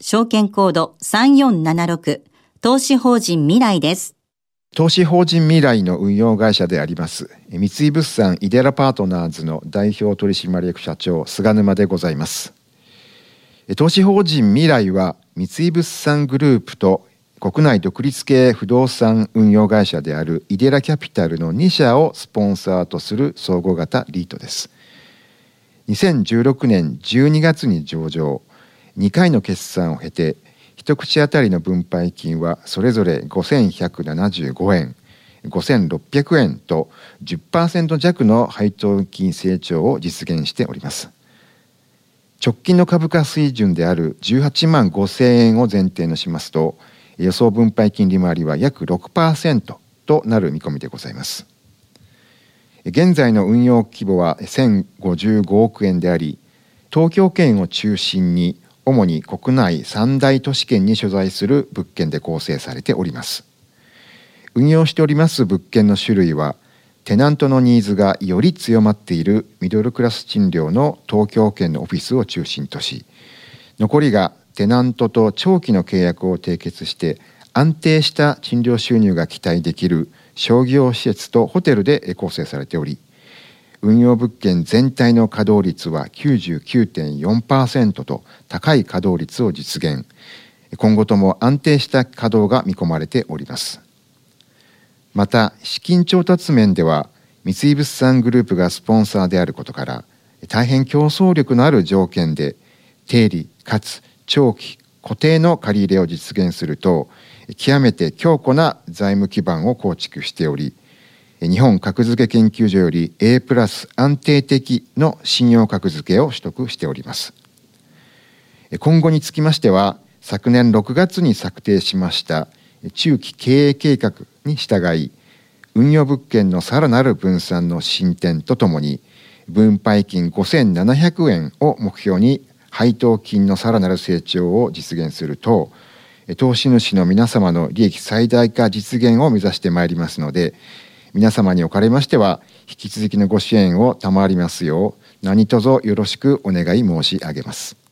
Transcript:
証券コード3476投資法人未来です。投資法人未来の運用会社であります三井物産イデラパートナーズの代表取締役社長菅沼でございます。投資法人未来は三井物産グループと国内独立系不動産運用会社であるイデラキャピタルの2社をスポンサーとする総合型リートです。2016年12月に上場。2回の決算を経て一口当たりの分配金はそれぞれ5175円5600円と10%弱の配当金成長を実現しております。直近の株価水準である18万5000円を前提としますと予想分配金利回りは約6%となる見込みでございます。現在の運用規模は1055億円であり東京圏を中心に主に国内三大都市圏に所在する物件で構成されております。運用しております物件の種類はテナントのニーズがより強まっているミドルクラス賃料の東京圏のオフィスを中心とし残りがテナントと長期の契約を締結して安定した賃料収入が期待できる商業施設とホテルで構成されており運用物件全体の稼働率は99.4%と高い稼働率を実現。今後とも安定した稼働が見込まれております。また資金調達面では三井物産グループがスポンサーであることから大変競争力のある条件で定理かつ長期固定の借り入れを実現すると極めて強固な財務基盤を構築しており日本格付け研究所より A プラス安定的の信用格付けを取得しております。今後につきましては昨年6月に策定しました中期経営計画に従い運用物件のさらなる分散の進展とともに分配金5700円を目標に配当金のさらなる成長を実現すると投資主の皆様の利益最大化実現を目指してまいりますので皆様におかれましては引き続きのご支援を賜りますよう何卒よろしくお願い申し上げます。